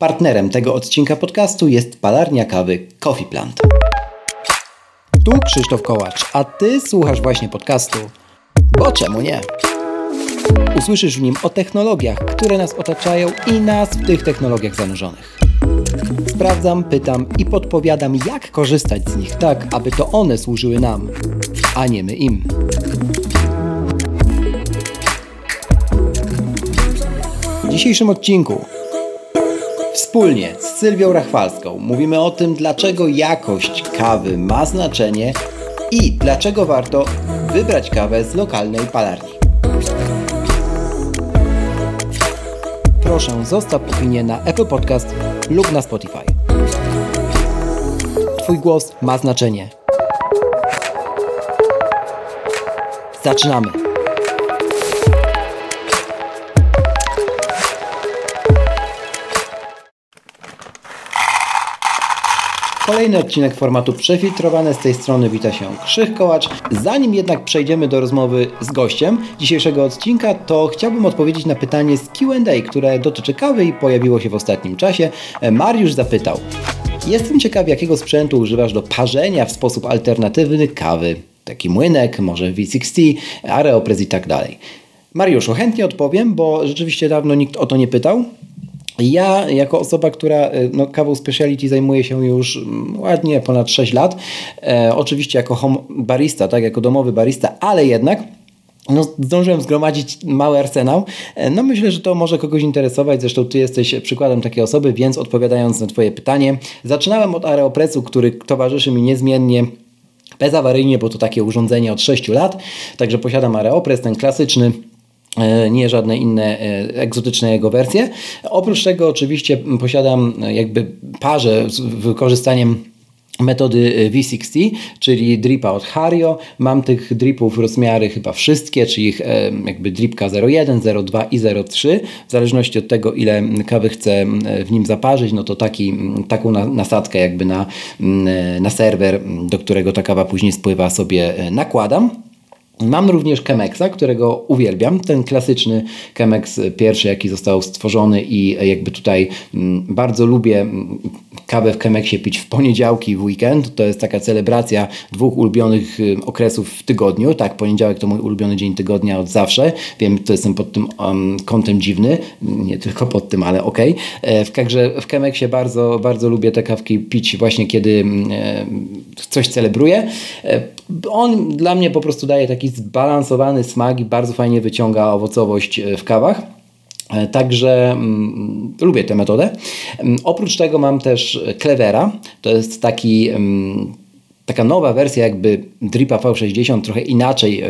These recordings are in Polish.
Partnerem tego odcinka podcastu jest palarnia kawy Coffee Plant. Tu Krzysztof Kołacz, a Ty słuchasz właśnie podcastu. Bo czemu nie? Usłyszysz w nim o technologiach, które nas otaczają i nas w tych technologiach zanurzonych. Sprawdzam, pytam i podpowiadam, jak korzystać z nich tak, aby to one służyły nam, a nie my im. W dzisiejszym odcinku Wspólnie z Sylwią Rachwalską mówimy o tym, dlaczego jakość kawy ma znaczenie i dlaczego warto wybrać kawę z lokalnej palarni. Proszę zostaw opinię na Apple Podcast lub na Spotify. Twój głos ma znaczenie. Zaczynamy! Kolejny odcinek formatu Przefiltrowane. Z tej strony wita się Krzych Kołacz. Zanim jednak przejdziemy do rozmowy z gościem dzisiejszego odcinka, to chciałbym odpowiedzieć na pytanie z Q&A, które dotyczy kawy i pojawiło się w ostatnim czasie. Mariusz zapytał, Jestem ciekaw, jakiego sprzętu używasz do parzenia w sposób alternatywny kawy. Taki młynek, może V60, Aeropress i tak dalej. Mariuszu, chętnie odpowiem, bo rzeczywiście dawno nikt o to nie pytał. Ja, jako osoba, która y, no, kawą speciality zajmuje się już mm, ładnie ponad 6 lat, e, oczywiście jako home barista, tak, jako domowy barista, ale jednak no, zdążyłem zgromadzić mały arsenał. E, no myślę, że to może kogoś interesować. Zresztą Ty jesteś przykładem takiej osoby, więc odpowiadając na Twoje pytanie, zaczynałem od Aeropressu, który towarzyszy mi niezmiennie bezawaryjnie, bo to takie urządzenie od 6 lat. Także posiadam Aeropress, ten klasyczny E, nie żadne inne e, egzotyczne jego wersje. Oprócz tego oczywiście posiadam e, jakby parze z wykorzystaniem metody V60, czyli dripa od Hario. Mam tych dripów rozmiary chyba wszystkie, czyli ich jakby dripka 0,1, 0,2 i 0,3. W zależności od tego, ile kawy chcę w nim zaparzyć, no to taki, taką nasadkę jakby na, na serwer, do którego ta kawa później spływa sobie nakładam. Mam również Chemexa, którego uwielbiam. Ten klasyczny Chemex pierwszy, jaki został stworzony i jakby tutaj mm, bardzo lubię mm, kawę w Chemexie pić w poniedziałki, w weekend. To jest taka celebracja dwóch ulubionych y, okresów w tygodniu. Tak, poniedziałek to mój ulubiony dzień tygodnia od zawsze. Wiem, to jestem pod tym um, kątem dziwny. Nie tylko pod tym, ale okej. Okay. W, także w Chemexie bardzo, bardzo lubię te kawki pić właśnie kiedy e, coś celebruję. E, on dla mnie po prostu daje taki zbalansowany smak i bardzo fajnie wyciąga owocowość e, w kawach. E, także mm, lubię tę metodę. Mm, oprócz tego mam też Clevera. To jest taki mm, taka nowa wersja jakby Dripa V60, trochę inaczej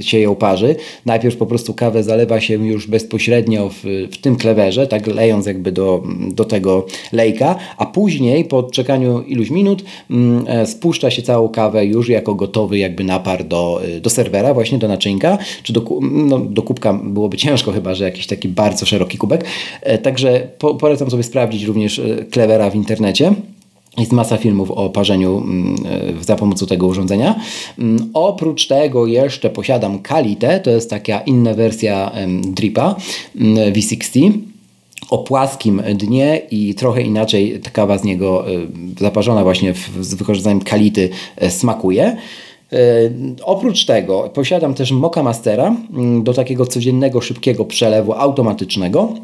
się ją parzy. Najpierw po prostu kawę zalewa się już bezpośrednio w, w tym klewerze, tak lejąc jakby do, do tego lejka, a później po czekaniu iluś minut mm, e, spuszcza się całą kawę już jako gotowy jakby napar do, e, do serwera, właśnie do naczynka, czy do, no, do kubka byłoby ciężko chyba, że jakiś taki bardzo szeroki kubek. E, także po, polecam sobie sprawdzić również klewera w internecie. Jest masa filmów o parzeniu mm, za pomocą tego urządzenia. Mm, oprócz tego jeszcze posiadam Kalite, to jest taka inna wersja dripa mm, V60 o płaskim dnie i trochę inaczej kawa z niego e, zaparzona właśnie z wykorzystaniem kality e, smakuje. E, oprócz tego posiadam też Moka Mastera do takiego codziennego, szybkiego przelewu automatycznego.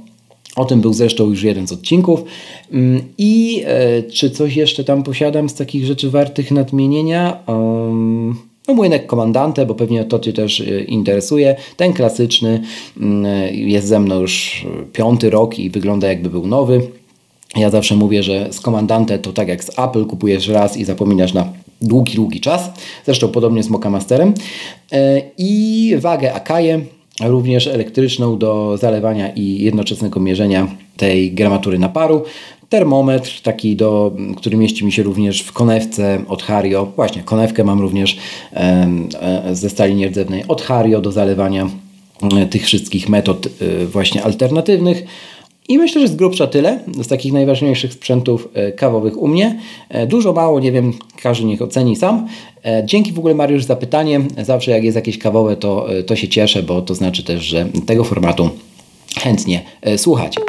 O tym był zresztą już jeden z odcinków. Mm, I e, czy coś jeszcze tam posiadam z takich rzeczy wartych nadmienienia? Um, no młynek komandante, bo pewnie to Cię też e, interesuje. Ten klasyczny mm, jest ze mną już piąty rok i wygląda jakby był nowy. Ja zawsze mówię, że z komandante to tak jak z Apple, kupujesz raz i zapominasz na długi, długi czas. Zresztą podobnie z Mokamasterem. E, I wagę Akaje również elektryczną do zalewania i jednoczesnego mierzenia tej gramatury naparu. Termometr taki, do, który mieści mi się również w konewce od Hario. Właśnie, konewkę mam również e, ze stali nierdzewnej od Hario do zalewania e, tych wszystkich metod e, właśnie alternatywnych. I myślę, że z grubsza tyle z takich najważniejszych sprzętów e, kawowych u mnie. E, dużo, mało, nie wiem, każdy niech oceni sam. E, dzięki w ogóle Mariusz za pytanie. Zawsze jak jest jakieś kawowe, to, to się cieszę, bo to znaczy też, że tego formatu chętnie słuchacie.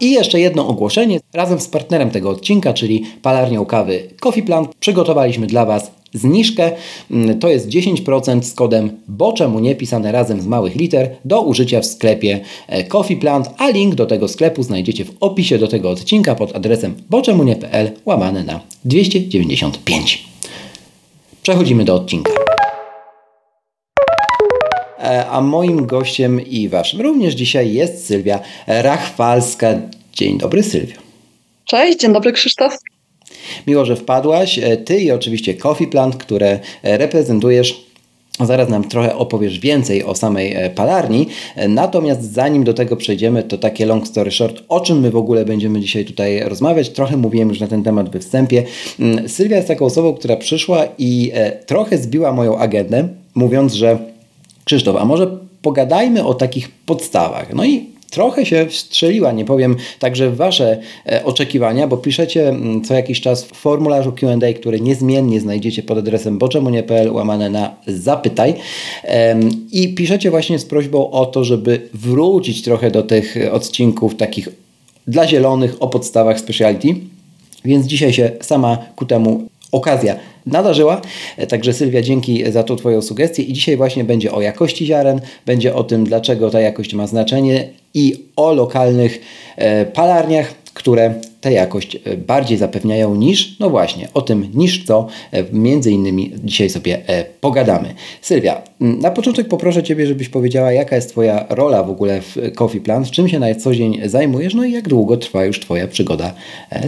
I jeszcze jedno ogłoszenie. Razem z partnerem tego odcinka, czyli palarnią kawy Coffee Plant, przygotowaliśmy dla Was zniżkę. Mm, to jest 10% z kodem Boczemu nie pisane razem z małych liter do użycia w sklepie e, Coffee Plant, a link do tego sklepu znajdziecie w opisie do tego odcinka pod adresem boczemunie.pl łamane na 295. Przechodzimy do odcinka. E, a moim gościem i waszym również dzisiaj jest Sylwia Rachwalska. Dzień dobry Sylwio. Cześć, dzień dobry Krzysztof. Miło, że wpadłaś. E, ty i oczywiście Coffee Plant, które e, reprezentujesz. Zaraz nam trochę opowiesz więcej o samej palarni. Natomiast zanim do tego przejdziemy, to takie long story short, o czym my w ogóle będziemy dzisiaj tutaj rozmawiać. Trochę mówiłem już na ten temat we wstępie. Mm, Sylwia jest taką osobą, która przyszła i trochę zbiła moją agendę, mówiąc, że Krzysztof, a może pogadajmy o takich podstawach. No i trochę się wstrzeliła, nie powiem także Wasze e, oczekiwania, bo piszecie mm, co jakiś czas w formularzu Q&A, który niezmiennie znajdziecie pod adresem boczemunie.pl łamane na zapytaj i piszecie właśnie z prośbą o to, żeby wrócić trochę do tych odcinków takich dla zielonych o podstawach speciality. Więc dzisiaj się sama ku temu okazja nadarzyła. Także Sylwia, dzięki za tą Twoją sugestię. I dzisiaj właśnie będzie o jakości ziaren, będzie o tym, dlaczego ta jakość ma znaczenie i o lokalnych e, palarniach, które tę jakość e, bardziej zapewniają niż, no właśnie, o tym niż co e, między innymi dzisiaj sobie pogadamy. Sylwia, na początek poproszę Ciebie, żebyś powiedziała, jaka jest Twoja rola w ogóle w Coffee Plant, czym się na co dzień zajmujesz, no i jak długo trwa już Twoja przygoda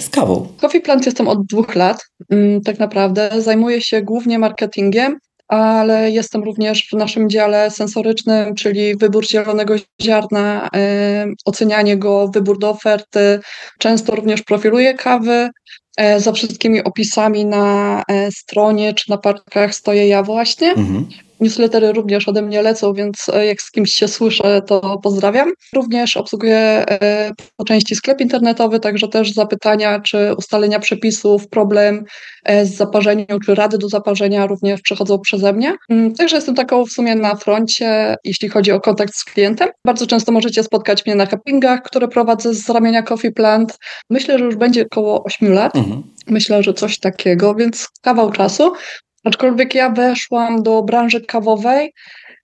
z kawą. Coffee Plant jestem od dwóch lat, mm, tak naprawdę. Zajmuję się głównie marketingiem, ale jestem również w naszym dziale sensorycznym, czyli wybór zielonego ziarna, ocenianie go, wybór do oferty. Często również profiluję kawy. E, za wszystkimi opisami na e, stronie czy na parkach stoję ja właśnie. Mhm. Newslettery również ode mnie lecą, więc e, jak z kimś się słyszę, to pozdrawiam. Również obsługuję e, po części sklep internetowy, także też zapytania czy ustalenia przepisów, problem e, z zaparzeniem, czy rady do zaparzenia również przechodzą przeze mnie. Mm, także jestem taką w sumie na froncie, jeśli chodzi o kontakt z klientem. Bardzo często możecie spotkać mnie na happingach, które prowadzę z ramienia Coffee Plant. Myślę, że już będzie około 8 lat. Mhm. Myślę, że coś takiego, więc kawał czasu. Aczkolwiek ja weszłam do branży kawowej,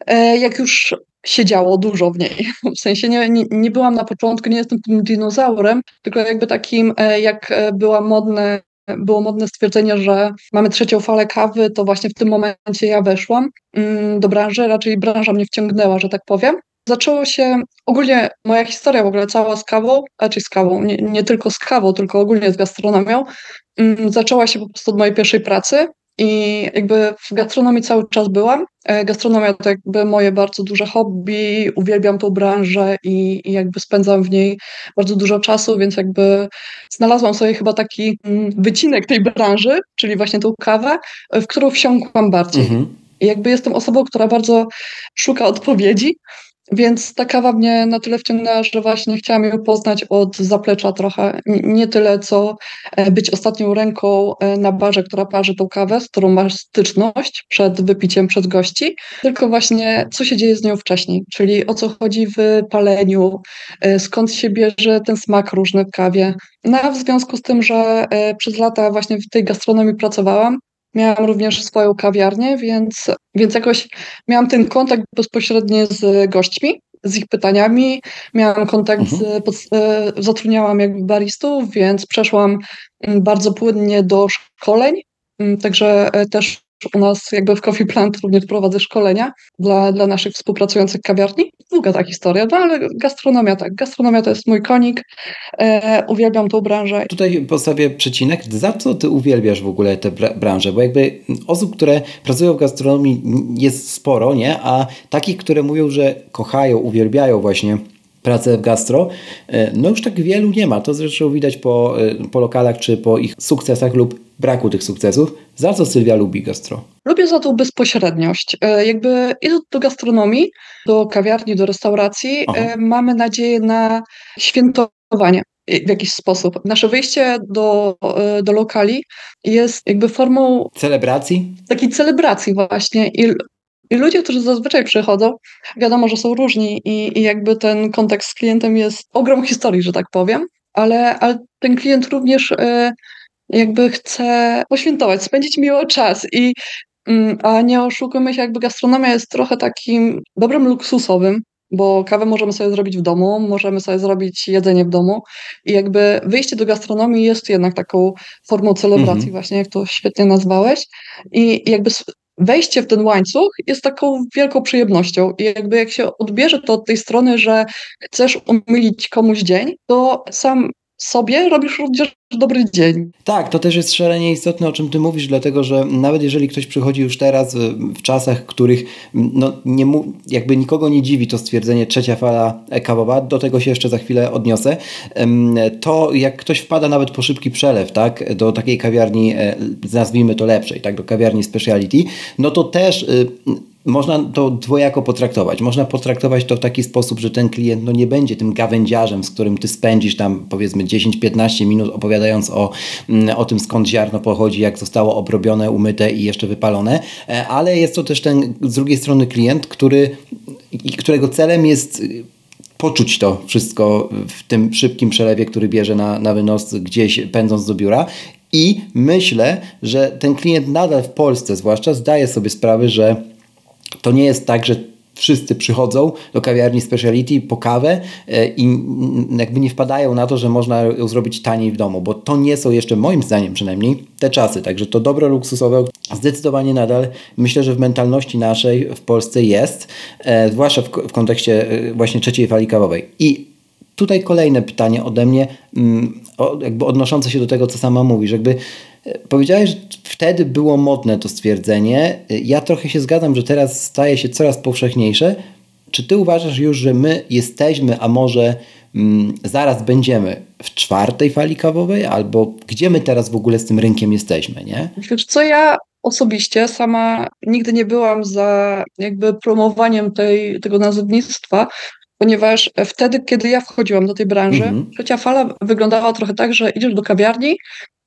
e, jak już się działo dużo w niej. W sensie nie, nie, nie byłam na początku, nie jestem tym dinozaurem, tylko jakby takim, e, jak e, była modne było modne stwierdzenie, że mamy trzecią falę kawy, to właśnie w tym momencie ja weszłam mm, do branży, raczej branża mnie wciągnęła, że tak powiem. Zaczęło się ogólnie moja historia w ogóle cała z kawą, raczej z kawą, nie, nie tylko z kawą, tylko ogólnie z gastronomią. Mm, zaczęła się po prostu od mojej pierwszej pracy. I jakby w gastronomii cały czas byłam. E, gastronomia to jakby moje bardzo duże hobby, uwielbiam tą branżę i, i, jakby spędzam w niej bardzo dużo czasu, więc jakby znalazłam sobie chyba taki mm, wycinek tej branży, czyli właśnie tą kawę, w którą wsiąkłam bardziej. Mhm. I jakby jestem osobą, która bardzo szuka odpowiedzi więc ta kawa mnie na tyle wciągnęła, że właśnie chciałam ją poznać od zaplecza trochę. Nie tyle, co e, być ostatnią ręką e, na barze, która parzy tą kawę, z którą masz styczność przed wypiciem przez gości, tylko właśnie co się dzieje z nią wcześniej, czyli o co chodzi w paleniu, e, skąd się bierze ten smak różny w kawie. No w związku z tym, że przez lata właśnie w tej gastronomii pracowałam, Miałam również swoją kawiarnię, więc, więc jakoś miałam ten kontakt bezpośredni z gośćmi, z ich pytaniami. Miałam kontakt, mhm. z, e, zatrudniałam jakby baristów, więc przeszłam mm, bardzo płynnie do szkoleń. Mm, także e, też u nas jakby w Coffee Plant również prowadzę szkolenia dla, dla naszych współpracujących kawiarni. Długa ta historia, no ale gastronomia tak. Gastronomia to jest mój konik. E, uwielbiam tą branżę. Tutaj postawię przecinek. Za co ty uwielbiasz w ogóle tę branżę? Bo jakby osób, które pracują w gastronomii jest sporo, nie? A takich, które mówią, że kochają, uwielbiają właśnie pracę w gastro, e, no już tak wielu nie ma. To zresztą widać po, e, po lokalach, czy po ich sukcesach lub braku tych sukcesów. Za co Sylwia lubi gastro? Lubię za tą bezpośredniość. E, jakby idąc do gastronomii, do kawiarni, do restauracji, Aha. mamy nadzieję na świętowanie w jakiś sposób. Nasze wyjście do, do lokali jest jakby formą celebracji? Takiej celebracji właśnie i I ludzie, którzy zazwyczaj przychodzą, wiadomo, że są różni i, i jakby ten kontakt z klientem jest ogrom historii, że tak powiem, ale, ale ten klient również y, jakby chce poświętować, spędzić miło czas i mm, a nie oszukujmy się, jakby gastronomia jest trochę takim dobrem luksusowym, bo kawę możemy sobie zrobić w domu, możemy sobie zrobić jedzenie w domu i jakby wyjście do gastronomii jest jednak taką formą celebracji mhm. właśnie, jak to świetnie nazwałeś i jakby wejście w ten łańcuch jest taką wielką przyjemnością i jakby jak się odbierze to od tej strony, że chcesz umilić komuś dzień, to sam sobie robisz również dobry dzień. Tak, to też jest szalenie istotne, o czym ty mówisz, dlatego że nawet jeżeli ktoś przychodzi już teraz w czasach, których no, nie jakby nikogo nie dziwi to stwierdzenie trzecia fala kawowa, do tego się jeszcze za chwilę odniosę, to jak ktoś wpada nawet po szybki przelew, tak, do takiej kawiarni, e, nazwijmy to lepszej, tak, do kawiarni speciality, no to też y, można to dwojako potraktować. Można potraktować to w taki sposób, że ten klient no, nie będzie tym gawędziarzem, z którym ty spędzisz tam powiedzmy 10-15 minut opowiadając o, mm, o tym skąd ziarno pochodzi, jak zostało obrobione, umyte i jeszcze wypalone, e, ale jest to też ten z drugiej strony klient, który, którego celem jest y, poczuć to wszystko w tym szybkim przelewie, który bierze na, na wynos gdzieś pędząc do biura i myślę, że ten klient nadal w Polsce zwłaszcza zdaje sobie sprawę, że to nie jest tak, że wszyscy przychodzą do kawiarni speciality po kawę e, i jakby nie wpadają na to, że można ją zrobić taniej w domu, bo to nie są jeszcze moim zdaniem przynajmniej te czasy, także to dobro luksusowe zdecydowanie nadal myślę, że w mentalności naszej w Polsce jest, e, zwłaszcza w, kontekście e, właśnie trzeciej fali kawowej. I tutaj kolejne pytanie ode mnie, mm, jakby odnoszące się do tego, co sama mówisz, jakby Powiedziałeś, że wtedy było modne to stwierdzenie. Ja trochę się zgadzam, że teraz staje się coraz powszechniejsze. Czy ty uważasz już, że my jesteśmy, a może mm, zaraz będziemy w czwartej fali kawowej, albo gdzie my teraz w ogóle z tym rynkiem jesteśmy, nie? Wiesz co, ja osobiście sama nigdy nie byłam za jakby promowaniem tej, tego nazewnictwa, ponieważ wtedy, kiedy ja wchodziłam do tej branży, mhm. trzecia fala wyglądała trochę tak, że idziesz do kawiarni,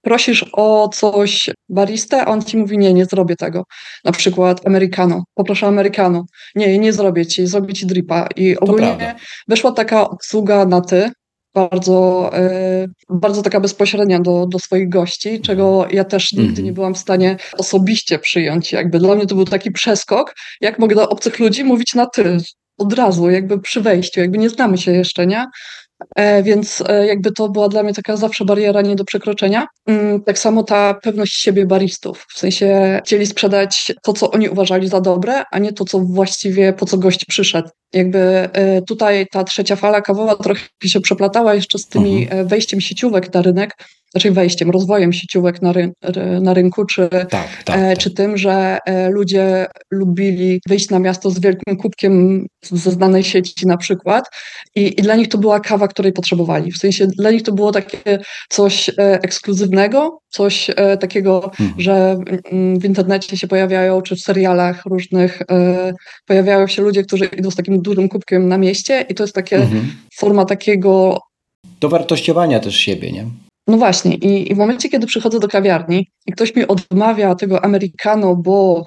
prosisz o coś baristę, a on ci mówi, nie, nie zrobię tego. Na przykład americano, poproszę americano. Nie, nie zrobię ci, zrobię ci dripa. I ogólnie weszła taka obsługa na ty, bardzo, yy, bardzo taka bezpośrednia do, do swoich gości, czego ja też nigdy mm -hmm. nie byłam w stanie osobiście przyjąć. Jakby dla mnie to był taki przeskok, jak mogę do obcych ludzi mówić na ty, od razu, jakby przy wejściu, jakby nie znamy się jeszcze, nie? E, więc e, jakby to była dla mnie taka zawsze bariera nie do przekroczenia. Mm, tak samo ta pewność siebie baristów, w sensie chcieli sprzedać to, co oni uważali za dobre, a nie to, co właściwie, po co gość przyszedł. Jakby e, tutaj ta trzecia fala kawowa trochę się przeplatała jeszcze z tymi mhm. wejściem sieciówek na rynek, znaczy wejściem, rozwojem sieciówek na, ry na rynku, czy, tak, tak, tak. czy tym, że ludzie lubili wyjść na miasto z wielkim kubkiem ze znanej sieci na przykład i, i dla nich to była kawa, której potrzebowali. W sensie dla nich to było takie coś ekskluzywnego, coś takiego, mhm. że w internecie się pojawiają, czy w serialach różnych pojawiają się ludzie, którzy idą z takim dużym kubkiem na mieście i to jest takie mhm. forma takiego dowartościowania też siebie, nie? No właśnie, i, i w momencie, kiedy przychodzę do kawiarni i ktoś mi odmawia tego americano, bo,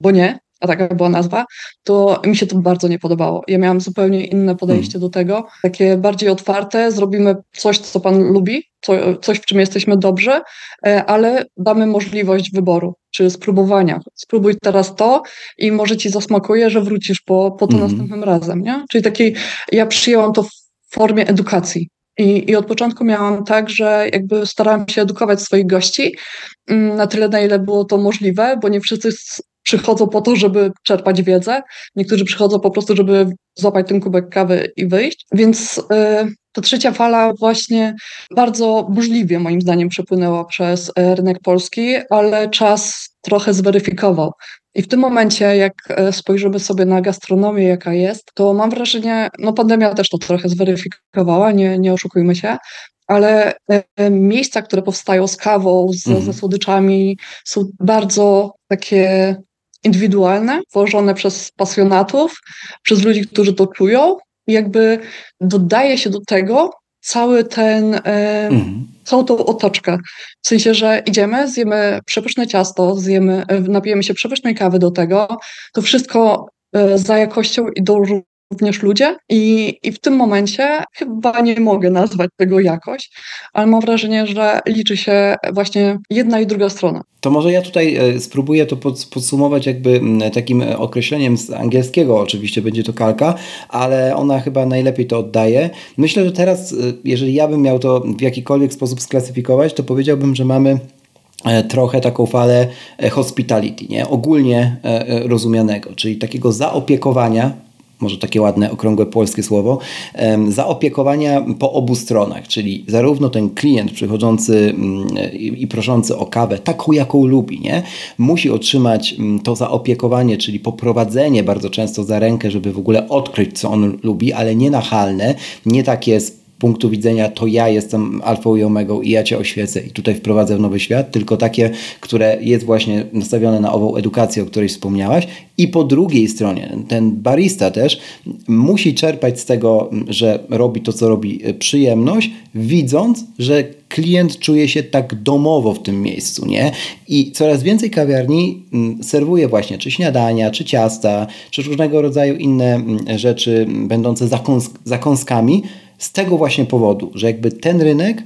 bo nie, a taka była nazwa, to mi się to bardzo nie podobało. Ja miałam zupełnie inne podejście hmm. do tego, takie bardziej otwarte, zrobimy coś, co pan lubi, co, coś, w czym jesteśmy dobrzy, e, ale damy możliwość wyboru, czy spróbowania. Spróbuj teraz to i może ci zasmakuje, że wrócisz po, po to hmm. następnym razem, nie? Czyli takiej, ja przyjęłam to w formie edukacji. I, I od początku miałam tak, że jakby starałam się edukować swoich gości mm, na tyle, na ile było to możliwe, bo nie wszyscy przychodzą po to, żeby czerpać wiedzę. Niektórzy przychodzą po prostu, żeby złapać ten kubek kawy i wyjść. Więc y, ta trzecia fala właśnie bardzo burzliwie moim zdaniem przepłynęła przez y, rynek polski, ale czas trochę zweryfikował. I w tym momencie, jak e, spojrzymy sobie na gastronomię, jaka jest, to mam wrażenie, no pandemia też to trochę zweryfikowała, nie, nie oszukujmy się, ale e, miejsca, które powstają z kawą, z, mm. ze słodyczami, są bardzo takie indywidualne, tworzone przez pasjonatów, przez ludzi, którzy to czują. I jakby dodaje się do tego cały ten, e, mhm. całą tą otoczkę. W sensie, że idziemy, zjemy przepyszne ciasto, zjemy, e, napijemy się przepysznej kawy do tego, to wszystko e, za jakością idą również ludzie i, i w tym momencie chyba nie mogę nazwać tego jakość, ale mam wrażenie, że liczy się właśnie jedna i druga strona. To może ja tutaj e, spróbuję to podsumować jakby takim określeniem z angielskiego, oczywiście będzie to kalka, ale ona chyba najlepiej to oddaje. Myślę, że teraz, e, jeżeli ja bym miał to w jakikolwiek sposób sklasyfikować, to powiedziałbym, że mamy e, trochę taką falę hospitality, nie? ogólnie rozumianego, czyli takiego zaopiekowania może takie ładne, okrągłe polskie słowo, zaopiekowania po obu stronach, czyli zarówno ten klient przychodzący mm, i proszący o kawę, taką jaką lubi, nie? musi otrzymać mm, to zaopiekowanie, czyli poprowadzenie bardzo często za rękę, żeby w ogóle odkryć, co on lubi, ale nie nachalne, nie takie punktu widzenia to ja jestem alfą i omegą i ja cię oświecę i tutaj wprowadzę nowy świat, tylko takie, które jest właśnie nastawione na ową edukację, o której wspomniałaś. I po drugiej stronie, ten barista też musi czerpać z tego, że robi to, co robi e, przyjemność, widząc, że klient czuje się tak domowo w tym miejscu, nie? I coraz więcej kawiarni mm, serwuje właśnie czy śniadania, czy ciasta, czy różnego rodzaju inne mm, rzeczy będące zakąs zakąskami, z tego właśnie powodu, że jakby ten rynek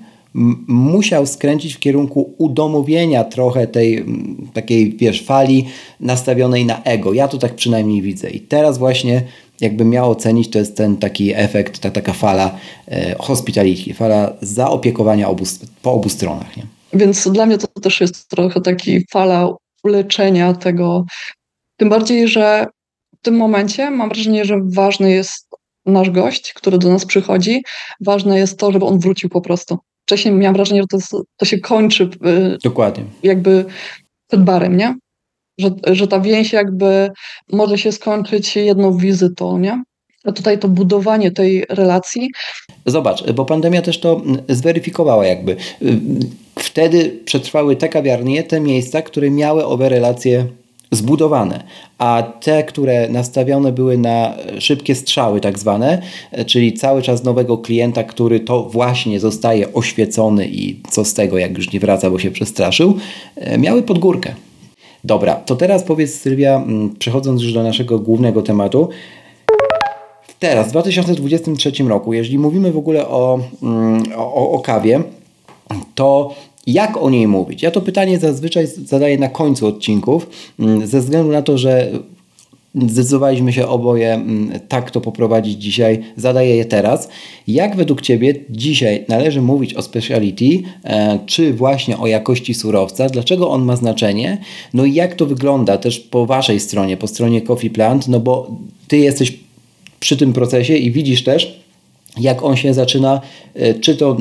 musiał skręcić w kierunku udomowienia trochę tej takiej, wiesz, fali nastawionej na ego. Ja to tak przynajmniej widzę. I teraz właśnie jakby miał ocenić, to jest ten taki efekt, ta taka fala e, hospitality, fala zaopiekowania obu, po obu stronach. Nie? Więc dla mnie to też jest trochę taki fala uleczenia tego, tym bardziej, że w tym momencie mam wrażenie, że ważny jest nasz gość, który do nas przychodzi, ważne jest to, żeby on wrócił po prostu. Wcześniej miałam wrażenie, że to, jest, to się kończy y, Dokładnie. jakby przed barem, nie? Że, że ta więź jakby może się skończyć jedną wizytą, nie? A tutaj to budowanie tej relacji. Zobacz, bo pandemia też to zweryfikowała jakby. Y, wtedy przetrwały te kawiarnie, te miejsca, które miały owe relacje zbudowane, a te, które nastawione były na szybkie strzały, tak zwane, czyli cały czas nowego klienta, który to właśnie zostaje oświecony i co z tego, jak już nie wraca, bo się przestraszył, e, miały pod górkę. Dobra, to teraz powiedz Sylwia, przechodząc już do naszego głównego tematu, teraz, w 2023 roku, jeżeli mówimy w ogóle o, o, o kawie, to jak o niej mówić? Ja to pytanie zazwyczaj zadaję na końcu odcinków, mm, ze względu na to, że zdecydowaliśmy się oboje mm, tak to poprowadzić dzisiaj, zadaję je teraz. Jak według Ciebie dzisiaj należy mówić o speciality, e, czy właśnie o jakości surowca, dlaczego on ma znaczenie, no i jak to wygląda też po Waszej stronie, po stronie Coffee Plant, no bo Ty jesteś przy tym procesie i widzisz też, jak on się zaczyna, e, czy to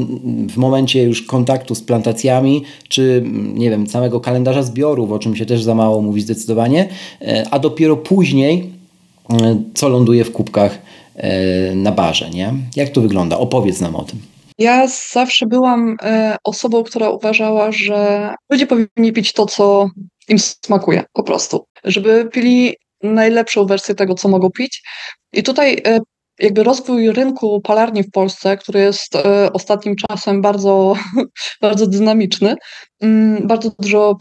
w momencie już kontaktu z plantacjami, czy nie wiem, samego kalendarza zbiorów, o czym się też za mało mówi zdecydowanie, e, a dopiero później, e, co ląduje w kubkach na barze, nie? Jak to wygląda? Opowiedz nam o tym. Ja zawsze byłam osobą, która uważała, że ludzie powinni pić to, co im smakuje, po prostu. Żeby pili najlepszą wersję tego, co mogą pić. I tutaj jakby rozwój rynku palarni w Polsce, który jest e, ostatnim czasem bardzo, bardzo dynamiczny, mm, bardzo dużo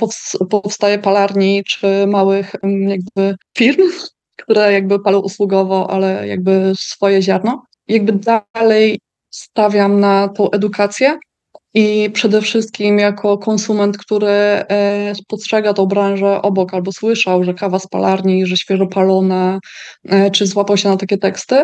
powstaje palarni czy małych mm, jakby firm, które jakby palą usługowo, ale jakby swoje ziarno. Jakby dalej stawiam na tą edukację i przede wszystkim jako konsument, który e, spostrzega tą branżę obok albo słyszał, że kawa z palarni, że świeżo palona, e, czy złapał się na takie teksty,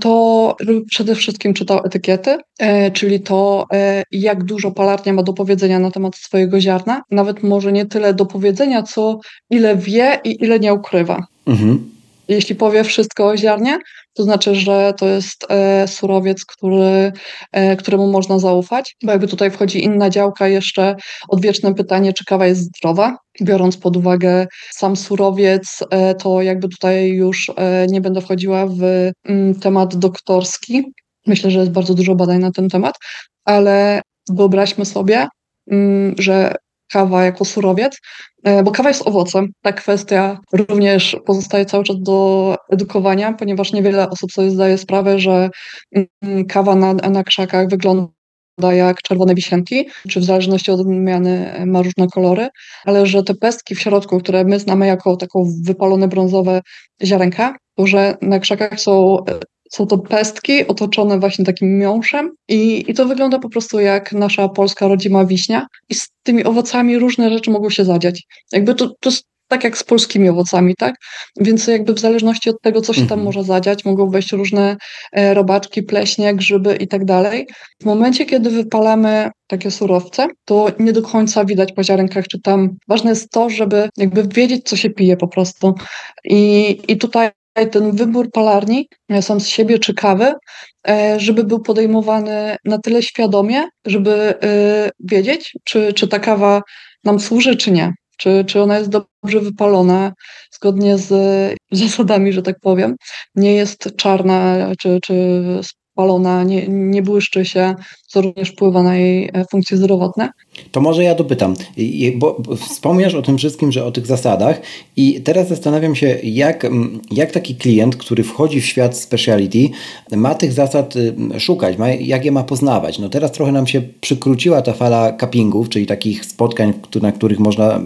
to przede wszystkim czytał etykiety, e, czyli to, e, jak dużo palarnia ma do powiedzenia na temat swojego ziarna. Nawet może nie tyle do powiedzenia, co ile wie i ile nie ukrywa. Mhm. Jeśli powie wszystko o ziarnie, to znaczy, że to jest e, surowiec, który, e, któremu można zaufać, bo jakby tutaj wchodzi inna działka, jeszcze odwieczne pytanie, czy kawa jest zdrowa. Biorąc pod uwagę sam surowiec, e, to jakby tutaj już nie będę wchodziła w mm, temat doktorski. Myślę, że jest bardzo dużo badań na ten temat, ale wyobraźmy sobie, mm, że kawa jako surowiec, e, bo kawa jest owocem. Ta kwestia również pozostaje cały czas do edukowania, ponieważ niewiele osób sobie zdaje sprawę, że mm, kawa na, na krzakach wygląda jak czerwone wisienki, czy w zależności od odmiany ma różne kolory, ale że te pestki w środku, które my znamy jako taką wypalone brązowe ziarenka, to że na krzakach są są to pestki otoczone właśnie takim miąższem i, i to wygląda po prostu jak nasza polska rodzima wiśnia i z tymi owocami różne rzeczy mogą się zadziać. Jakby to, to jest tak jak z polskimi owocami, tak? Więc jakby w zależności od tego, co się tam mhm. może zadziać, mogą wejść różne e, robaczki, pleśnie, grzyby i tak dalej. W momencie, kiedy wypalamy takie surowce, to nie do końca widać po ziarenkach, czy tam ważne jest to, żeby jakby wiedzieć, co się pije po prostu. I, i tutaj ten wybór palarni, sam z siebie czy kawy, e, żeby był podejmowany na tyle świadomie, żeby e, wiedzieć, czy, czy ta kawa nam służy, czy nie. Czy, czy ona jest dobrze wypalona, zgodnie z zasadami, że tak powiem. Nie jest czarna, czy, czy spalona, nie, nie błyszczy się, co również wpływa na jej e, funkcje zdrowotne. To może ja dopytam, bo wspomniasz o tym wszystkim, że o tych zasadach i teraz zastanawiam się, jak, jak taki klient, który wchodzi w świat speciality, ma tych zasad szukać, ma, jak je ma poznawać. No teraz trochę nam się przykróciła ta fala cuppingów, czyli takich spotkań, na których można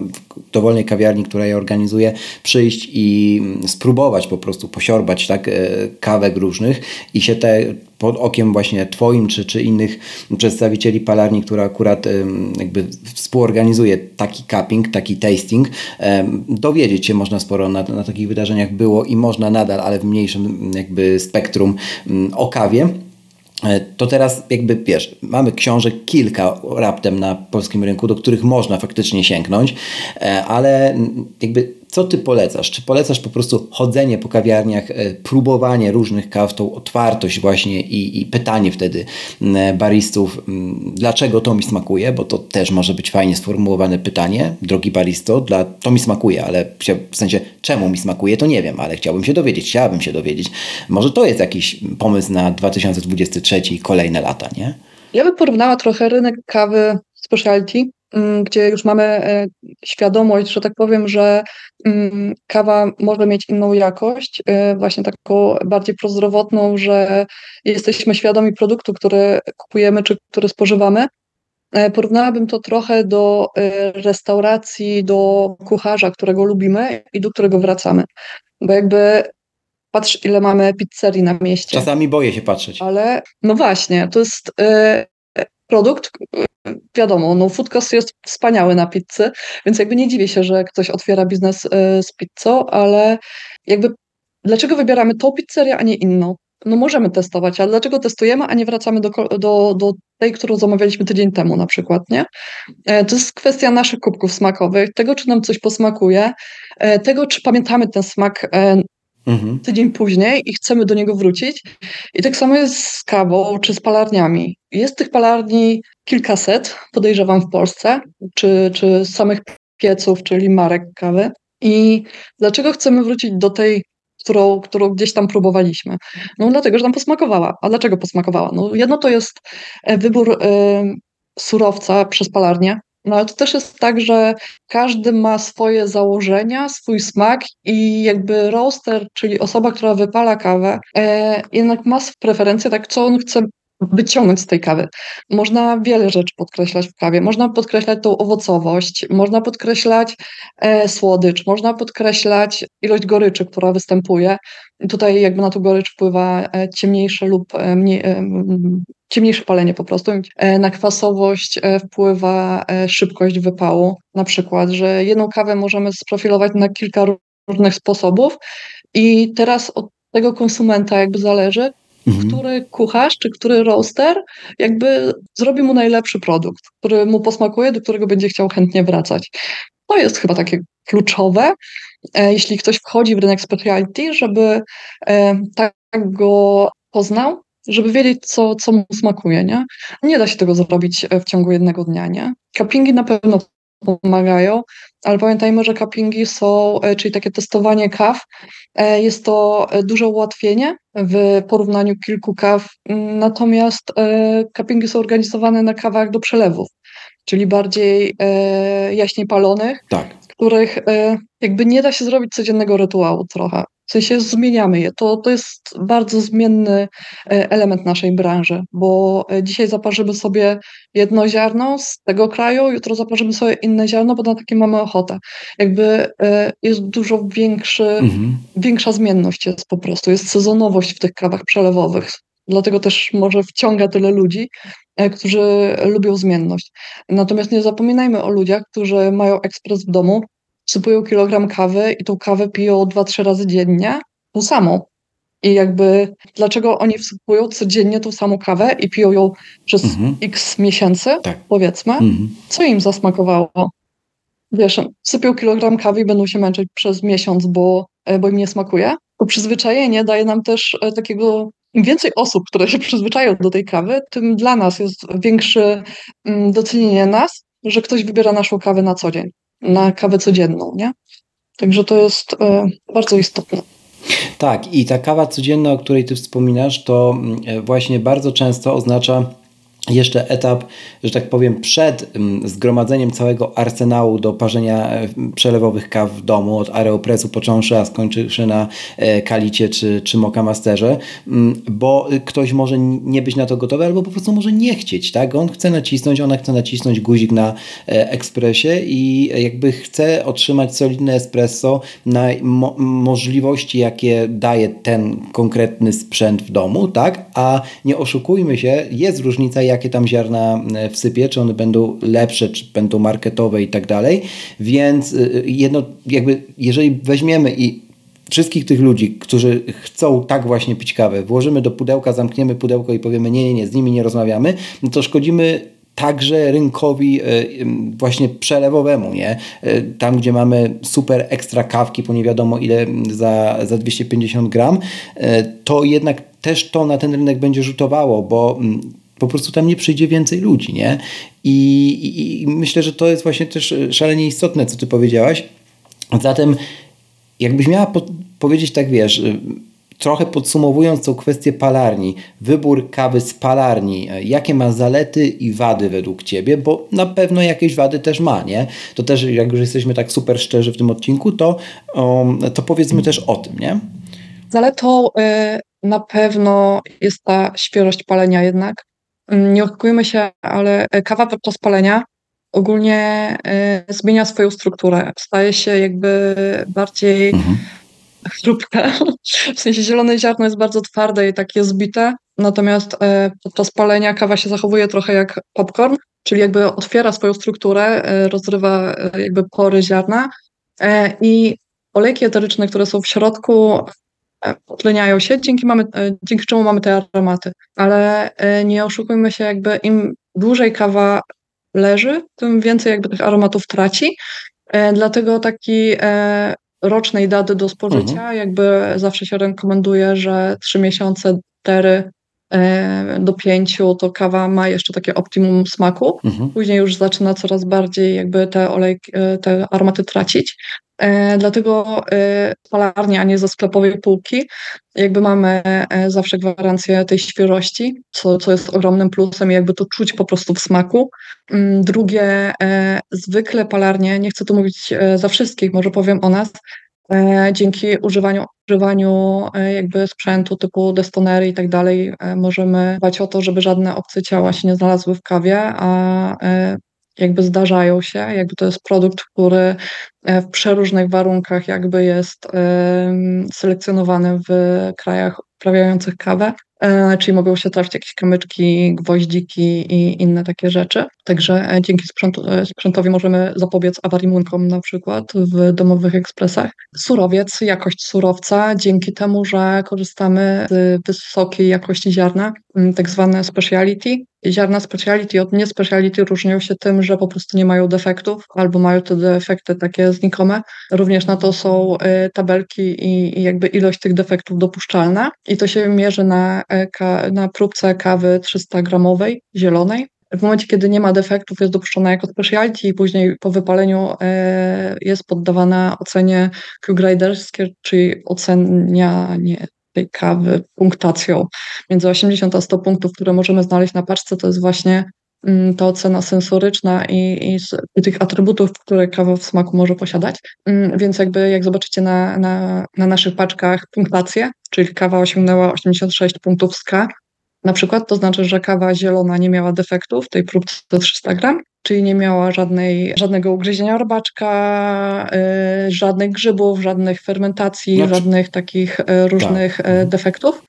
dowolnej kawiarni, która je organizuje, przyjść i spróbować po prostu posiorbać tak, e, kawek różnych i się te pod okiem właśnie Twoim czy, czy innych przedstawicieli palarni, która akurat jakby współorganizuje taki cupping, taki tasting. Dowiedzieć się można sporo na, na takich wydarzeniach było i można nadal, ale w mniejszym jakby spektrum o kawie. E, to teraz jakby wiesz, mamy książek kilka raptem na polskim rynku, do których można faktycznie sięgnąć, e, ale jakby co ty polecasz? Czy polecasz po prostu chodzenie po kawiarniach, e, próbowanie różnych kaw, tą otwartość właśnie i, i pytanie wtedy baristów, dlaczego to mi smakuje, bo to też może być fajnie sformułowane pytanie, drogi baristo, dla, to mi smakuje, ale w sensie czemu mi smakuje, to nie wiem, ale chciałbym się dowiedzieć, chciałabym się dowiedzieć. Może to jest jakiś pomysł na 2023 i kolejne lata, nie? Ja bym porównała trochę rynek kawy specialty Mm, gdzie już mamy e, świadomość, że tak powiem, że mm, kawa może mieć inną jakość, e, właśnie taką bardziej prozdrowotną, że jesteśmy świadomi produktu, który kupujemy czy który spożywamy. E, porównałabym to trochę do restauracji, do kucharza, którego lubimy i do którego wracamy. Bo jakby patrz, ile mamy pizzerii na mieście. Czasami boję się patrzeć. Ale no właśnie, to jest produkt, wiadomo, no Foodcast jest wspaniały na pizzy, więc jakby nie dziwię się, że ktoś otwiera biznes e, z pizzą, ale jakby dlaczego wybieramy tą pizzerię, a nie inną? No możemy testować, ale dlaczego testujemy, a nie wracamy do, do, do tej, którą zamawialiśmy tydzień temu na przykład, nie? E, to jest kwestia naszych kubków smakowych, tego, czy nam coś posmakuje, e, tego, czy pamiętamy ten smak mhm. tydzień później i chcemy do niego wrócić. I tak samo jest z kawą czy z palarniami. Jest tych palarni kilkaset, podejrzewam w Polsce, czy, czy samych pieców, czyli marek kawy. I dlaczego chcemy wrócić do tej, którą, którą gdzieś tam próbowaliśmy? No dlatego, że nam posmakowała. A dlaczego posmakowała? No jedno to jest e, wybór y, surowca przez palarnię, no ale to też jest tak, że każdy ma swoje założenia, swój smak i jakby roaster, czyli osoba, która wypala kawę, e, jednak ma preferencje, tak co on chce wyciągnąć z tej kawy. Można wiele rzeczy podkreślać w kawie. Można podkreślać tą owocowość, można podkreślać e, słodycz, można podkreślać ilość goryczy, która występuje. Tutaj jakby na tą gorycz wpływa e, ciemniejsze lub e, mniej, e, ciemniejsze palenie po prostu. E, na kwasowość e, wpływa szybkość wypału. Na przykład, że jedną kawę możemy sprofilować na kilka różnych sposobów i teraz od tego konsumenta jakby zależy, mhm. który kucharz czy który roaster jakby zrobi mu najlepszy produkt, który mu posmakuje, do którego będzie chciał chętnie wracać. To jest chyba takie kluczowe, e, jeśli ktoś wchodzi w rynek specialty, żeby e, tak go poznał, żeby wiedzieć, co, co mu smakuje, nie? Nie da się tego zrobić e, w ciągu jednego dnia, nie? Cuppingi na pewno pomagają, ale pamiętajmy, że cuppingi są, e, czyli takie testowanie kaw, e, jest to e, duże ułatwienie w porównaniu kilku kaw, natomiast cuppingi są organizowane na kawach do przelewów. czyli bardziej jaśniej palonych, Tak. Których e, jakby nie da się zrobić codziennego rytuału trochę. W sensie zmieniamy je. To, to jest bardzo zmienny e, element naszej branży, bo e, dzisiaj zaparzymy sobie jedno ziarno z tego kraju, jutro zaparzymy sobie inne ziarno, bo na takie mamy ochotę. Jakby jest dużo większy, Mhm. większa zmienność jest po prostu, jest sezonowość w tych kawach przelewowych. Dlatego też może wciąga tyle ludzi, e, którzy lubią zmienność. Natomiast nie zapominajmy o ludziach, którzy mają ekspres w domu, wsypują kilogram kawy i tą kawę piją dwa, trzy razy dziennie, tą samą. I jakby dlaczego oni wsypują codziennie tą samą kawę i piją ją przez Mhm. x miesięcy, Tak. powiedzmy, Mhm. co im zasmakowało? Wiesz, sypią kilogram kawy i będą się męczyć przez miesiąc, bo, e, bo im nie smakuje. To przyzwyczajenie daje nam też e, takiego, im więcej osób, które się przyzwyczają do tej kawy, tym dla nas jest większe mm, docenienie nas, że ktoś wybiera naszą kawę na co dzień, na kawę codzienną, nie? Także to jest e, bardzo istotne. Tak, i ta kawa codzienna, o której ty wspominasz, to mm, e, właśnie bardzo często oznacza jeszcze etap, że tak powiem, przed mm, zgromadzeniem całego arsenału do parzenia e, przelewowych kaw w domu, od aeropresu począwszy, a skończywszy na e, kalicie czy, czy moka masterze, mm, bo ktoś może nie być na to gotowy, albo po prostu może nie chcieć, tak? On chce nacisnąć, ona chce nacisnąć guzik na e, ekspresie i jakby chce otrzymać solidne espresso na mo- możliwości, jakie daje ten konkretny sprzęt w domu, tak? A nie oszukujmy się, jest różnica, jakie tam ziarna e, wsypie, czy one będą lepsze, czy będą marketowe i tak dalej. Więc y, jedno, jakby, jeżeli weźmiemy i wszystkich tych ludzi, którzy chcą tak właśnie pić kawę, włożymy do pudełka, zamkniemy pudełko i powiemy nie, nie, nie, z nimi nie rozmawiamy, no to szkodzimy także rynkowi e, właśnie przelewowemu, nie? E, Tam, gdzie mamy super ekstra kawki po nie wiadomo ile za, za 250 gram, e, to jednak też to na ten rynek będzie rzutowało, bo po prostu tam nie przyjdzie więcej ludzi, nie? I, i, i myślę, że to jest właśnie też e, szalenie istotne, co ty powiedziałaś. Zatem jakbyś miała po, powiedzieć tak, wiesz, y, trochę podsumowując tą kwestię palarni, wybór kawy z palarni, y, jakie ma zalety i wady według Ciebie, bo na pewno jakieś wady też ma, nie? To też, jak już jesteśmy tak super szczerzy w tym odcinku, to, um, to powiedzmy też o tym, nie? Zaletą y, na pewno jest ta świeżość palenia jednak. Nie oszukujmy się, ale y, kawa podczas palenia ogólnie y, zmienia swoją strukturę. Staje się jakby bardziej Mhm. chrupka. W sensie zielone ziarno jest bardzo twarde i takie zbite, natomiast e, podczas palenia kawa się zachowuje trochę jak popcorn, czyli jakby otwiera swoją strukturę, e, rozrywa e, jakby pory ziarna e, i olejki eteryczne, które są w środku e, utleniają się, dzięki, mamy, e, dzięki czemu mamy te aromaty. Ale e, nie oszukujmy się, jakby im dłużej kawa leży, tym więcej jakby tych aromatów traci. E, Dlatego taki rocznej daty do spożycia, jakby zawsze się rekomenduje, że trzy miesiące, cztery e, do pięciu to kawa ma jeszcze takie optimum smaku. Mhm. Później już zaczyna coraz bardziej jakby te olejki, te aromaty tracić. E, dlatego e, palarnia, a nie ze sklepowej półki, jakby mamy e, zawsze gwarancję tej świeżości, co, co jest ogromnym plusem i jakby to czuć po prostu w smaku. Mm, Drugie, zwykle palarnie, nie chcę tu mówić za wszystkich, może powiem o nas, dzięki używaniu, używaniu jakby sprzętu typu destonery i tak dalej, możemy dbać o to, żeby żadne obce ciała się nie znalazły w kawie, a jakby zdarzają się, jakby to jest produkt, który e, w przeróżnych warunkach jakby jest selekcjonowany w krajach uprawiających kawę, e, czyli mogą się trafić jakieś kamyczki, gwoździki i inne takie rzeczy. Także e, dzięki sprzętowi możemy zapobiec awarimunkom na przykład w domowych ekspresach. Surowiec, jakość surowca, dzięki temu, że korzystamy z wysokiej jakości ziarna, tak zwane speciality. Ziarna speciality od nie speciality różnią się tym, że po prostu nie mają defektów albo mają te defekty takie znikome. Również na to są e, tabelki i, i jakby ilość tych defektów dopuszczalna i to się mierzy na, e, na próbce kawy 300 gramowej, zielonej. W momencie, kiedy nie ma defektów, jest dopuszczona jako speciality i później po wypaleniu e, jest poddawana ocenie Q-graderskie, czyli ocenianie tej kawy punktacją. Między 80 a 100 punktów, które możemy znaleźć na paczce, to jest właśnie mm, ta ocena sensoryczna i, i, tych atrybutów, które kawa w smaku może posiadać. Mm, więc jakby jak zobaczycie na, na, na naszych paczkach punktację, czyli kawa osiągnęła 86 punktów z K, na przykład to znaczy, że kawa zielona nie miała defektów, tej próbce 300 gram, czyli nie miała żadnej, żadnego ugryzienia robaczka, y, żadnych grzybów, żadnych fermentacji, znaczy, żadnych takich y, różnych tak. Y, defektów.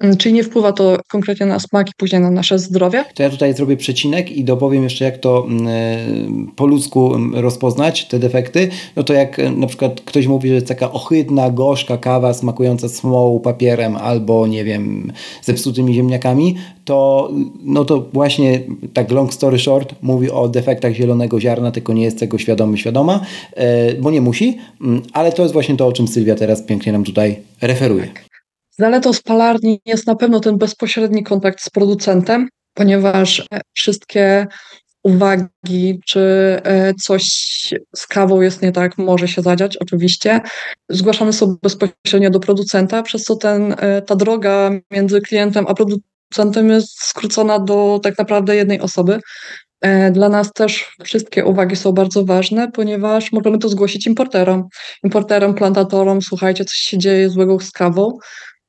Mm, czyli nie wpływa to konkretnie na smak i później na nasze zdrowie? To ja tutaj zrobię przecinek i dopowiem jeszcze, jak to mm, e, po ludzku mm, rozpoznać te defekty. No to jak e, na przykład ktoś mówi, że jest taka ohydna, gorzka kawa smakująca smołą, papierem albo, nie wiem, zepsutymi ziemniakami, to, no to właśnie tak long story short mówi o defektach zielonego ziarna, tylko nie jest tego świadomy, świadoma, e, bo nie musi, ale to jest właśnie to, o czym Sylwia teraz pięknie nam tutaj referuje. Tak. Zaletą spalarni jest na pewno ten bezpośredni kontakt z producentem, ponieważ e, wszystkie uwagi, czy e, coś z kawą jest nie tak, może się zadziać, oczywiście. Zgłaszane są bezpośrednio do producenta, przez co ten, e, ta droga między klientem a producentem jest skrócona do tak naprawdę jednej osoby. Dla nas też wszystkie uwagi są bardzo ważne, ponieważ możemy to zgłosić importerom, importerom, plantatorom, słuchajcie, coś się dzieje złego z kawą,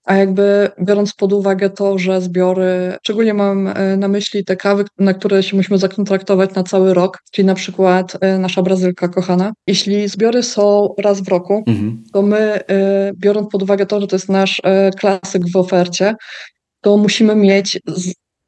a jakby biorąc pod uwagę to, że zbiory, szczególnie mam e, na myśli te kawy, na które się musimy zakontraktować na cały rok, czyli na przykład e, nasza Brazylka kochana. Jeśli zbiory są raz w roku, mhm. to my, e, biorąc pod uwagę to, że to jest nasz klasyk w ofercie, to musimy mieć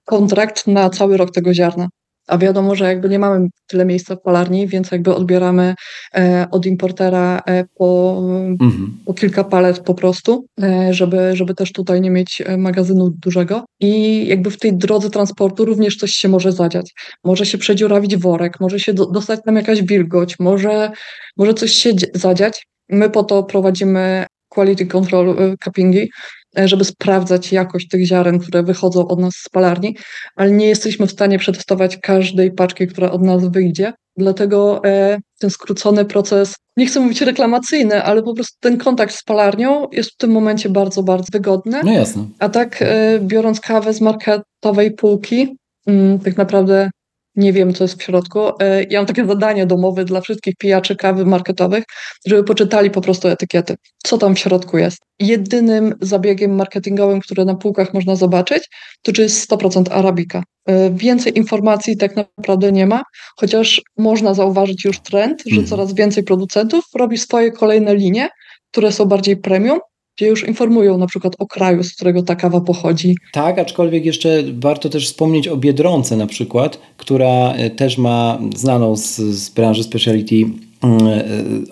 kontrakt na cały rok tego ziarna a wiadomo, że jakby nie mamy tyle miejsca w palarni, więc jakby odbieramy e, od importera e, po, mhm. po kilka palet po prostu, e, żeby, żeby też tutaj nie mieć magazynu dużego. I jakby w tej drodze transportu również coś się może zadziać. Może się przedziurawić worek, może się do, dostać tam jakaś wilgoć, może, może coś się zadziać. My po to prowadzimy quality control cuppingi, żeby sprawdzać jakość tych ziaren, które wychodzą od nas z palarni, ale nie jesteśmy w stanie przetestować każdej paczki, która od nas wyjdzie. Dlatego e, ten skrócony proces, nie chcę mówić reklamacyjny, ale po prostu ten kontakt z palarnią jest w tym momencie bardzo, bardzo wygodny. No jasne. A tak e, biorąc kawę z marketowej półki, mm, tak naprawdę nie wiem, co jest w środku. E, ja mam takie zadanie domowe dla wszystkich pijaczy kawy marketowych, żeby poczytali po prostu etykiety, co tam w środku jest. Jedynym zabiegiem marketingowym, który na półkach można zobaczyć, to czy jest 100% arabika. E, więcej informacji tak naprawdę nie ma, chociaż można zauważyć już trend, że mhm. coraz więcej producentów robi swoje kolejne linie, które są bardziej premium, gdzie już informują na przykład o kraju, z którego ta kawa pochodzi. Tak, aczkolwiek jeszcze warto też wspomnieć o Biedronce na przykład, która e, też ma znaną z, z branży speciality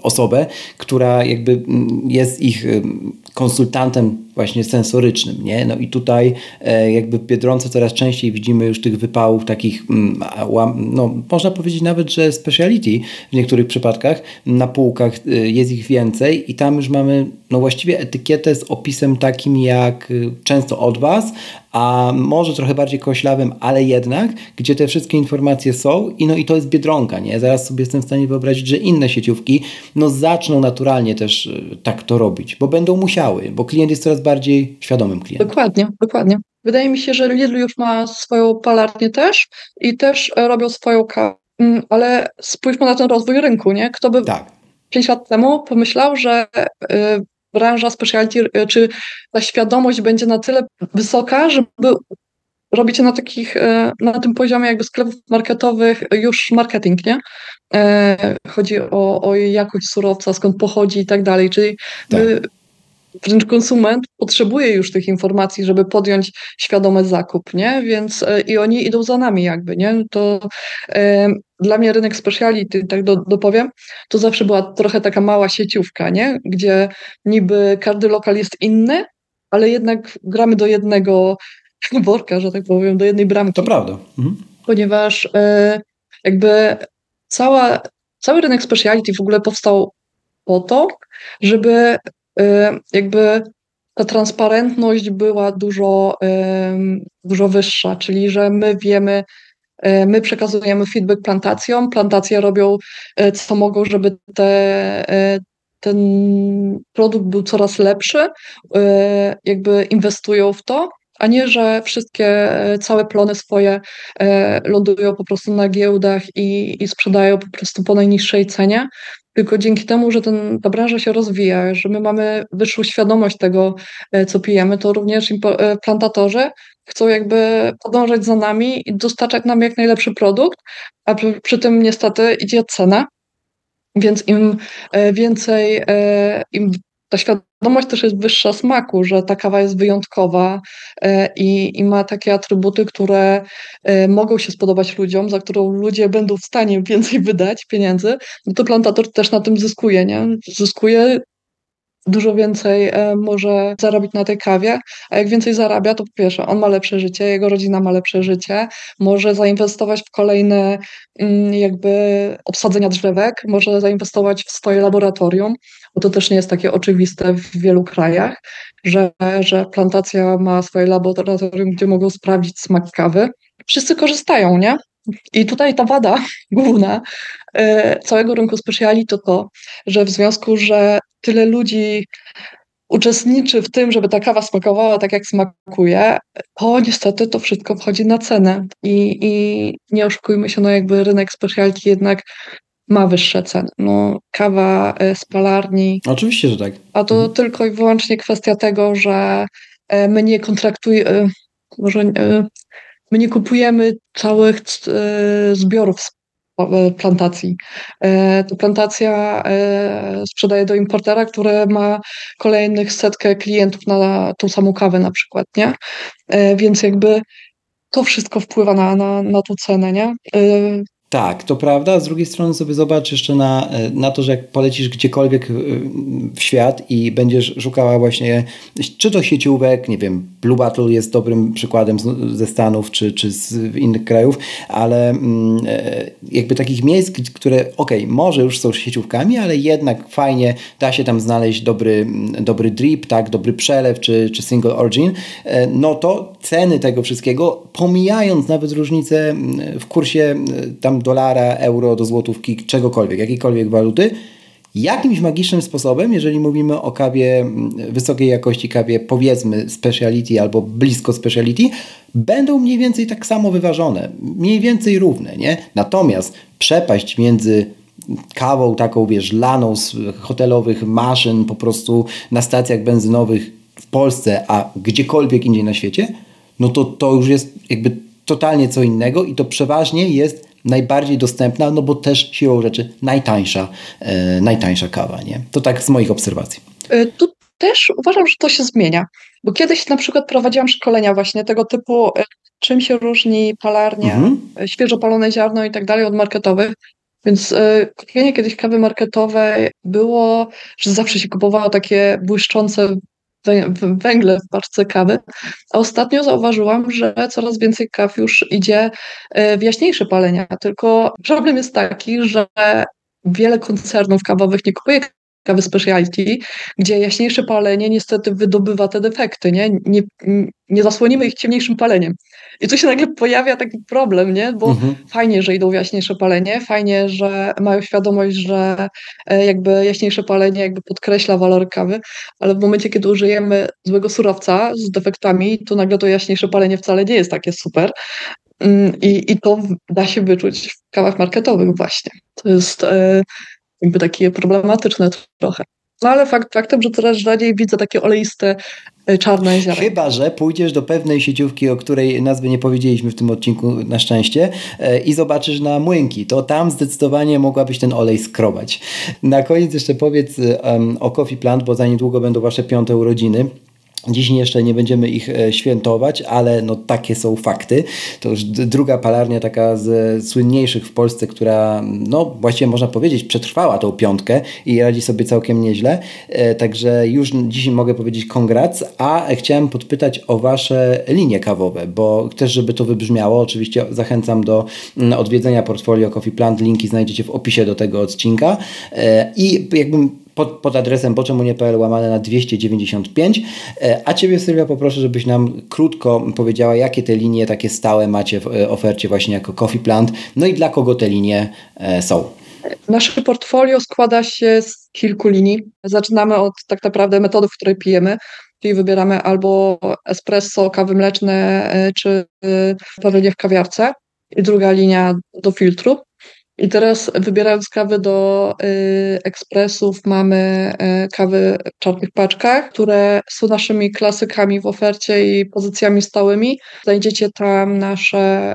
osobę, która jakby mm, jest ich e, konsultantem właśnie sensorycznym, nie? No i tutaj e, jakby w Biedronce coraz częściej widzimy już tych wypałów takich, mm, no można powiedzieć nawet, że speciality w niektórych przypadkach, na półkach e, jest ich więcej i tam już mamy no właściwie etykietę z opisem takim jak często od Was, a może trochę bardziej koślawym, ale jednak, gdzie te wszystkie informacje są i no i to jest Biedronka, nie? Zaraz sobie jestem w stanie wyobrazić, że inne sieciówki no zaczną naturalnie też tak to robić, bo będą musiały, bo klient jest coraz bardziej świadomym klientem. Dokładnie, dokładnie. Wydaje mi się, że Lidl już ma swoją palarnię też i też robią swoją kawę. Mm, ale spójrzmy na ten rozwój rynku, nie? Kto by tak. 5 lat temu pomyślał, że y, branża specialty, y, czy ta świadomość będzie na tyle wysoka, żeby robić na takich, y, na tym poziomie jakby sklepów marketowych już marketing, nie? Chodzi o, o jakość surowca, skąd pochodzi i tak dalej, czyli tak. wręcz konsument potrzebuje już tych informacji, żeby podjąć świadomy zakup, nie? Więc e, i oni idą za nami jakby, nie? To e, dla mnie rynek speciality, tak do, dopowiem, to zawsze była trochę taka mała sieciówka, nie? Gdzie niby każdy lokal jest inny, ale jednak gramy do jednego worka, że tak powiem, do jednej bramki. To prawda. Mhm. Ponieważ e, jakby cała, cały rynek speciality w ogóle powstał po to, żeby Y, jakby ta transparentność była dużo, dużo wyższa, czyli że my wiemy, y, my przekazujemy feedback plantacjom, plantacje robią y, co mogą, żeby te, ten produkt był coraz lepszy, jakby inwestują w to, a nie, że wszystkie, całe plony swoje lądują po prostu na giełdach i, i sprzedają po prostu po najniższej cenie, tylko dzięki temu, że ten, ta branża się rozwija, że my mamy wyższą świadomość tego, co pijemy, to również plantatorzy chcą jakby podążać za nami i dostarczać nam jak najlepszy produkt, a przy, przy tym niestety idzie cena, więc im e, więcej, e, im ta świadomość też jest wyższa smaku, że ta kawa jest wyjątkowa e, i, i ma takie atrybuty, które mogą się spodobać ludziom, za którą ludzie będą w stanie więcej wydać pieniędzy, no to plantator też na tym zyskuje, nie? Zyskuje dużo więcej e, może zarobić na tej kawie, a jak więcej zarabia, to po pierwsze, on ma lepsze życie, jego rodzina ma lepsze życie, może zainwestować w kolejne mm, jakby obsadzenia drzewek, może zainwestować w swoje laboratorium, bo to też nie jest takie oczywiste w wielu krajach, że, że plantacja ma swoje laboratorium, gdzie mogą sprawdzić smak kawy. Wszyscy korzystają, nie? I tutaj ta wada główna e, całego rynku speciali to to, że w związku, że tyle ludzi uczestniczy w tym, żeby ta kawa smakowała tak, jak smakuje, to niestety to wszystko wchodzi na cenę. I, i nie oszukujmy się, no jakby rynek specialty jednak ma wyższe ceny. No, kawa e, z palarni. Oczywiście, że tak. A to mhm. tylko i wyłącznie kwestia tego, że e, my nie kontraktujemy, może My nie kupujemy całych e, zbiorów z e, plantacji. E, to plantacja sprzedaje do importera, który ma kolejnych setkę klientów na tą samą kawę na przykład, nie? Więc jakby to wszystko wpływa na, na, na tą cenę, nie? Tak, to prawda. Z drugiej strony sobie zobacz jeszcze na, e, na to, że jak polecisz gdziekolwiek e, w świat i będziesz szukała właśnie, czy to sieciówek, nie wiem, Blue Battle jest dobrym przykładem ze Stanów czy, czy z innych krajów, ale mm, e, jakby takich miejsc, które ok, może już są sieciówkami, ale jednak fajnie da się tam znaleźć dobry, dobry drip, tak, dobry przelew czy, czy single origin, no to ceny tego wszystkiego, pomijając nawet różnice w kursie tam dolara, euro do złotówki, czegokolwiek, jakiejkolwiek waluty, jakimś magicznym sposobem, jeżeli mówimy o kawie mm, wysokiej jakości, kawie powiedzmy speciality albo blisko speciality, będą mniej więcej tak samo wyważone, mniej więcej równe, nie? Natomiast przepaść między kawą taką, wiesz, laną z hotelowych maszyn po prostu na stacjach benzynowych w Polsce, a gdziekolwiek indziej na świecie, no to to już jest jakby totalnie co innego i to przeważnie jest najbardziej dostępna, no bo też siłą rzeczy najtańsza, e, najtańsza kawa. Nie? To tak z moich obserwacji. E, tu też uważam, że to się zmienia, bo kiedyś na przykład prowadziłam szkolenia właśnie tego typu, e, czym się różni palarnia, mhm. E, świeżo palone ziarno i tak dalej od marketowych. Więc kupienie kiedyś kawy marketowej było, że zawsze się kupowało takie błyszczące węgle w parce kawy. A ostatnio zauważyłam, że coraz więcej kaw już idzie e, w jaśniejsze palenia. Tylko problem jest taki, że wiele koncernów kawowych nie kupuje kawy speciality, gdzie jaśniejsze palenie niestety wydobywa te defekty, nie? Nie, nie zasłonimy ich ciemniejszym paleniem. I tu się nagle pojawia taki problem, nie? Bo mhm. fajnie, że idą w jaśniejsze palenie, fajnie, że mają świadomość, że e, jakby jaśniejsze palenie jakby podkreśla walor kawy, ale w momencie, kiedy użyjemy złego surowca z defektami, to nagle to jaśniejsze palenie wcale nie jest takie super. Mm, I, I to da się wyczuć w kawach marketowych właśnie. To jest e, jakby takie problematyczne trochę. No ale fakt faktem, że coraz rzadziej widzę takie oleiste, e, czarne ziarna. Chyba, że pójdziesz do pewnej sieciówki, o której nazwy nie powiedzieliśmy w tym odcinku na szczęście e, i zobaczysz na młynki, to tam zdecydowanie mogłabyś ten olej skrobać. Na koniec jeszcze powiedz um, o Coffee Plant, bo za niedługo będą wasze piąte urodziny. Dziś jeszcze nie będziemy ich e, świętować, ale no takie są fakty. To już druga palarnia, taka z słynniejszych w Polsce, która no właściwie można powiedzieć przetrwała tą piątkę i radzi sobie całkiem nieźle. E, także już dziś mogę powiedzieć kongrats, a chciałem podpytać o Wasze linie kawowe, bo też żeby to wybrzmiało, oczywiście zachęcam do odwiedzenia portfolio Coffee Plant, linki znajdziecie w opisie do tego odcinka e, i jakbym pod, pod adresem boczemunie.pl łamane na 295. E, a Ciebie Sylwia poproszę, żebyś nam krótko powiedziała, jakie te linie takie stałe macie w e, ofercie właśnie jako Coffee Plant, no i dla kogo te linie e, są. Nasze portfolio składa się z kilku linii. Zaczynamy od tak naprawdę metody, w której pijemy. czyli wybieramy albo espresso, kawy mleczne, czy parylnie w kawiarce. I druga linia do filtru. I teraz wybierając kawy do y, ekspresów, mamy y, kawy w czarnych paczkach, które są naszymi klasykami w ofercie i pozycjami stałymi. Znajdziecie tam nasze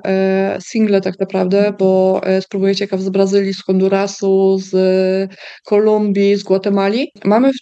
y, single tak naprawdę, bo y, spróbujecie kaw z Brazylii, z Hondurasu, z Kolumbii, z Gwatemali. Mamy y,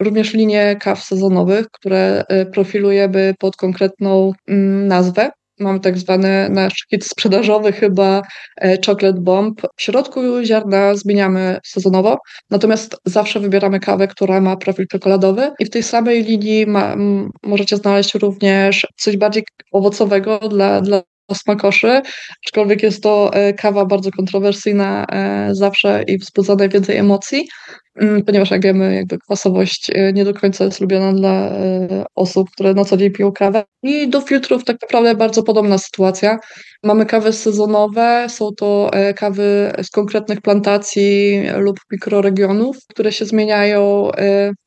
również linię kaw sezonowych, które y, profilujemy pod konkretną mm, nazwę. Mamy tak zwany nasz kit sprzedażowy chyba e, Chocolate Bomb. W środku ziarna zmieniamy sezonowo, natomiast zawsze wybieramy kawę, która ma profil czekoladowy i w tej samej linii ma, możecie znaleźć również coś bardziej owocowego dla, dla smakoszy, aczkolwiek jest to e, kawa bardzo kontrowersyjna e, zawsze i wzbudza najwięcej emocji. Mm, ponieważ jak wiemy, jakby kwasowość e, nie do końca jest lubiana dla e, osób, które na co dzień piją kawę. I do filtrów tak naprawdę bardzo podobna sytuacja. Mamy kawy sezonowe, są to e, kawy z konkretnych plantacji lub mikroregionów, które się zmieniają,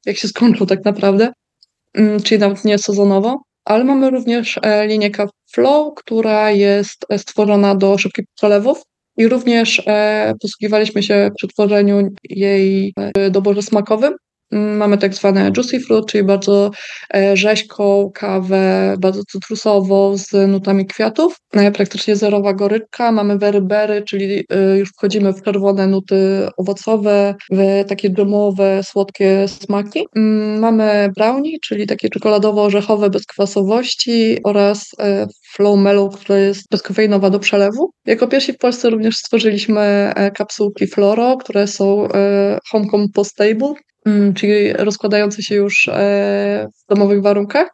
jak się skończą tak naprawdę, mm, czyli nawet nie sezonowo. Ale mamy również linię kaw Flow, która jest stworzona do szybkich przelewów i również e, posługiwaliśmy się przy tworzeniu jej e, doborze smakowym. Mm, mamy tak zwane juicy fruit, czyli bardzo e, rzeźką kawę, bardzo cytrusową z nutami kwiatów. Praktycznie zerowa goryczka. Mamy berry, czyli już wchodzimy w czerwone nuty owocowe, w takie dżemowe, słodkie smaki. Mm, mamy brownie, czyli takie czekoladowo-orzechowe bez kwasowości oraz Flow Mellow, która jest bezkofeinowa do przelewu. Jako pierwsi w Polsce również stworzyliśmy e, kapsułki Floro, które są e, home compostable, czyli rozkładające się już e, w domowych warunkach,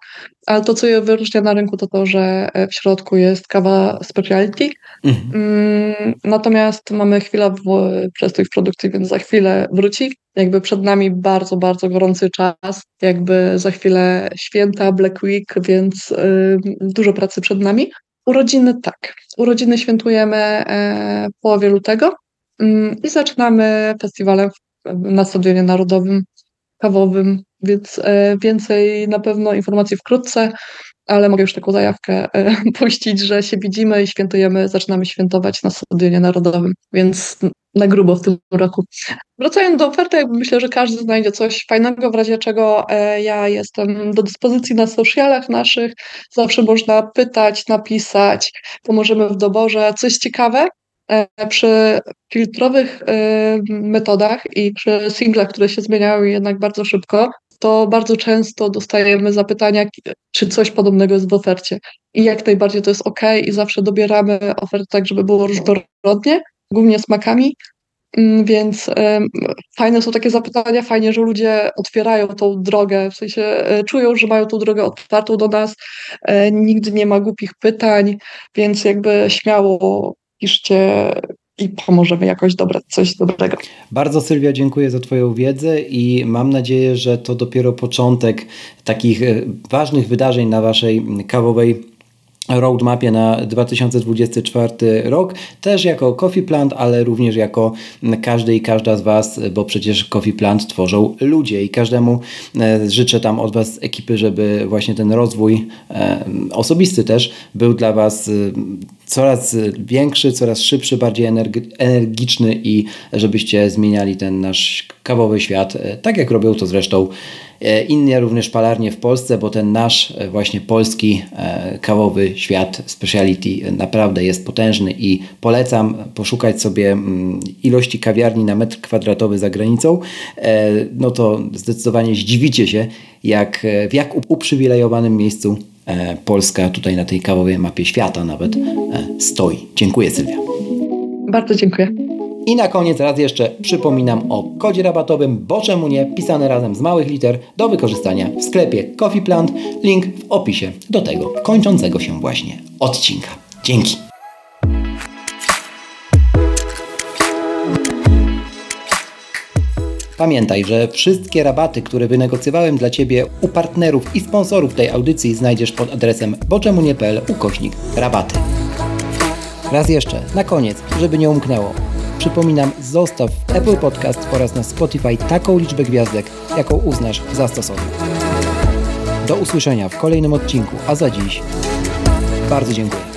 ale to, co je wyróżnia na rynku, to to, że w środku jest kawa specialty. Mhm. Mm, natomiast mamy chwilę w, przestój w produkcji, więc za chwilę wróci. Jakby przed nami bardzo, bardzo gorący czas, jakby za chwilę święta, Black Week, więc y, dużo pracy przed nami. Urodziny tak. Urodziny świętujemy e, w połowie lutego y, i zaczynamy festiwalem na Stadionie Narodowym Kawowym, więc e, więcej na pewno informacji wkrótce ale mogę już taką zajawkę e, puścić, że się widzimy i świętujemy, zaczynamy świętować na Stadionie Narodowym, więc na grubo w tym roku. Wracając do oferty, myślę, że każdy znajdzie coś fajnego, w razie czego e, ja jestem do dyspozycji na socialach naszych, zawsze można pytać, napisać, pomożemy w doborze. Coś ciekawe, przy filtrowych metodach i przy singlach, które się zmieniały jednak bardzo szybko, to bardzo często dostajemy zapytania, czy coś podobnego jest w ofercie. I jak najbardziej to jest ok, i zawsze dobieramy ofertę tak, żeby było różnorodnie, głównie smakami. Mm, więc fajne są takie zapytania, fajnie, że ludzie otwierają tą drogę, w sensie e, czują, że mają tą drogę otwartą do nas, e, nigdy nie ma głupich pytań, więc jakby śmiało piszcie i pomożemy jakoś dobrać coś dobrego. Bardzo Sylwia dziękuję za Twoją wiedzę i mam nadzieję, że to dopiero początek takich e, ważnych wydarzeń na Waszej kawowej roadmapie na 2024 rok, też jako Coffee Plant, ale również jako każdy i każda z Was, bo przecież Coffee Plant tworzą ludzie i każdemu e, życzę tam od Was ekipy, żeby właśnie ten rozwój e, osobisty też był dla Was e, coraz większy, coraz szybszy, bardziej energiczny i żebyście zmieniali ten nasz kawowy świat, tak jak robią to zresztą inne również palarnie w Polsce, bo ten nasz e, właśnie polski e, kawowy świat speciality naprawdę jest potężny i polecam poszukać sobie mm, ilości kawiarni na metr kwadratowy za granicą, no to zdecydowanie zdziwicie się, jak, w jak uprzywilejowanym miejscu Polska tutaj na tej kawowej mapie świata nawet stoi. Dziękuję Sylwia. Bardzo dziękuję. I na koniec raz jeszcze przypominam o kodzie rabatowym, bo czemu nie, pisane razem z małych liter do wykorzystania w sklepie Coffee Plant. Link w opisie do tego kończącego się właśnie odcinka. Dzięki. Pamiętaj, że wszystkie rabaty, które wynegocjowałem dla Ciebie u partnerów i sponsorów tej audycji znajdziesz pod adresem boczemunie.pl ukośnik rabaty. Raz jeszcze, na koniec, żeby nie umknęło. Przypominam, zostaw w Apple Podcast oraz na Spotify taką liczbę gwiazdek, jaką uznasz za stosowną. Do usłyszenia w kolejnym odcinku, a za dziś bardzo dziękuję.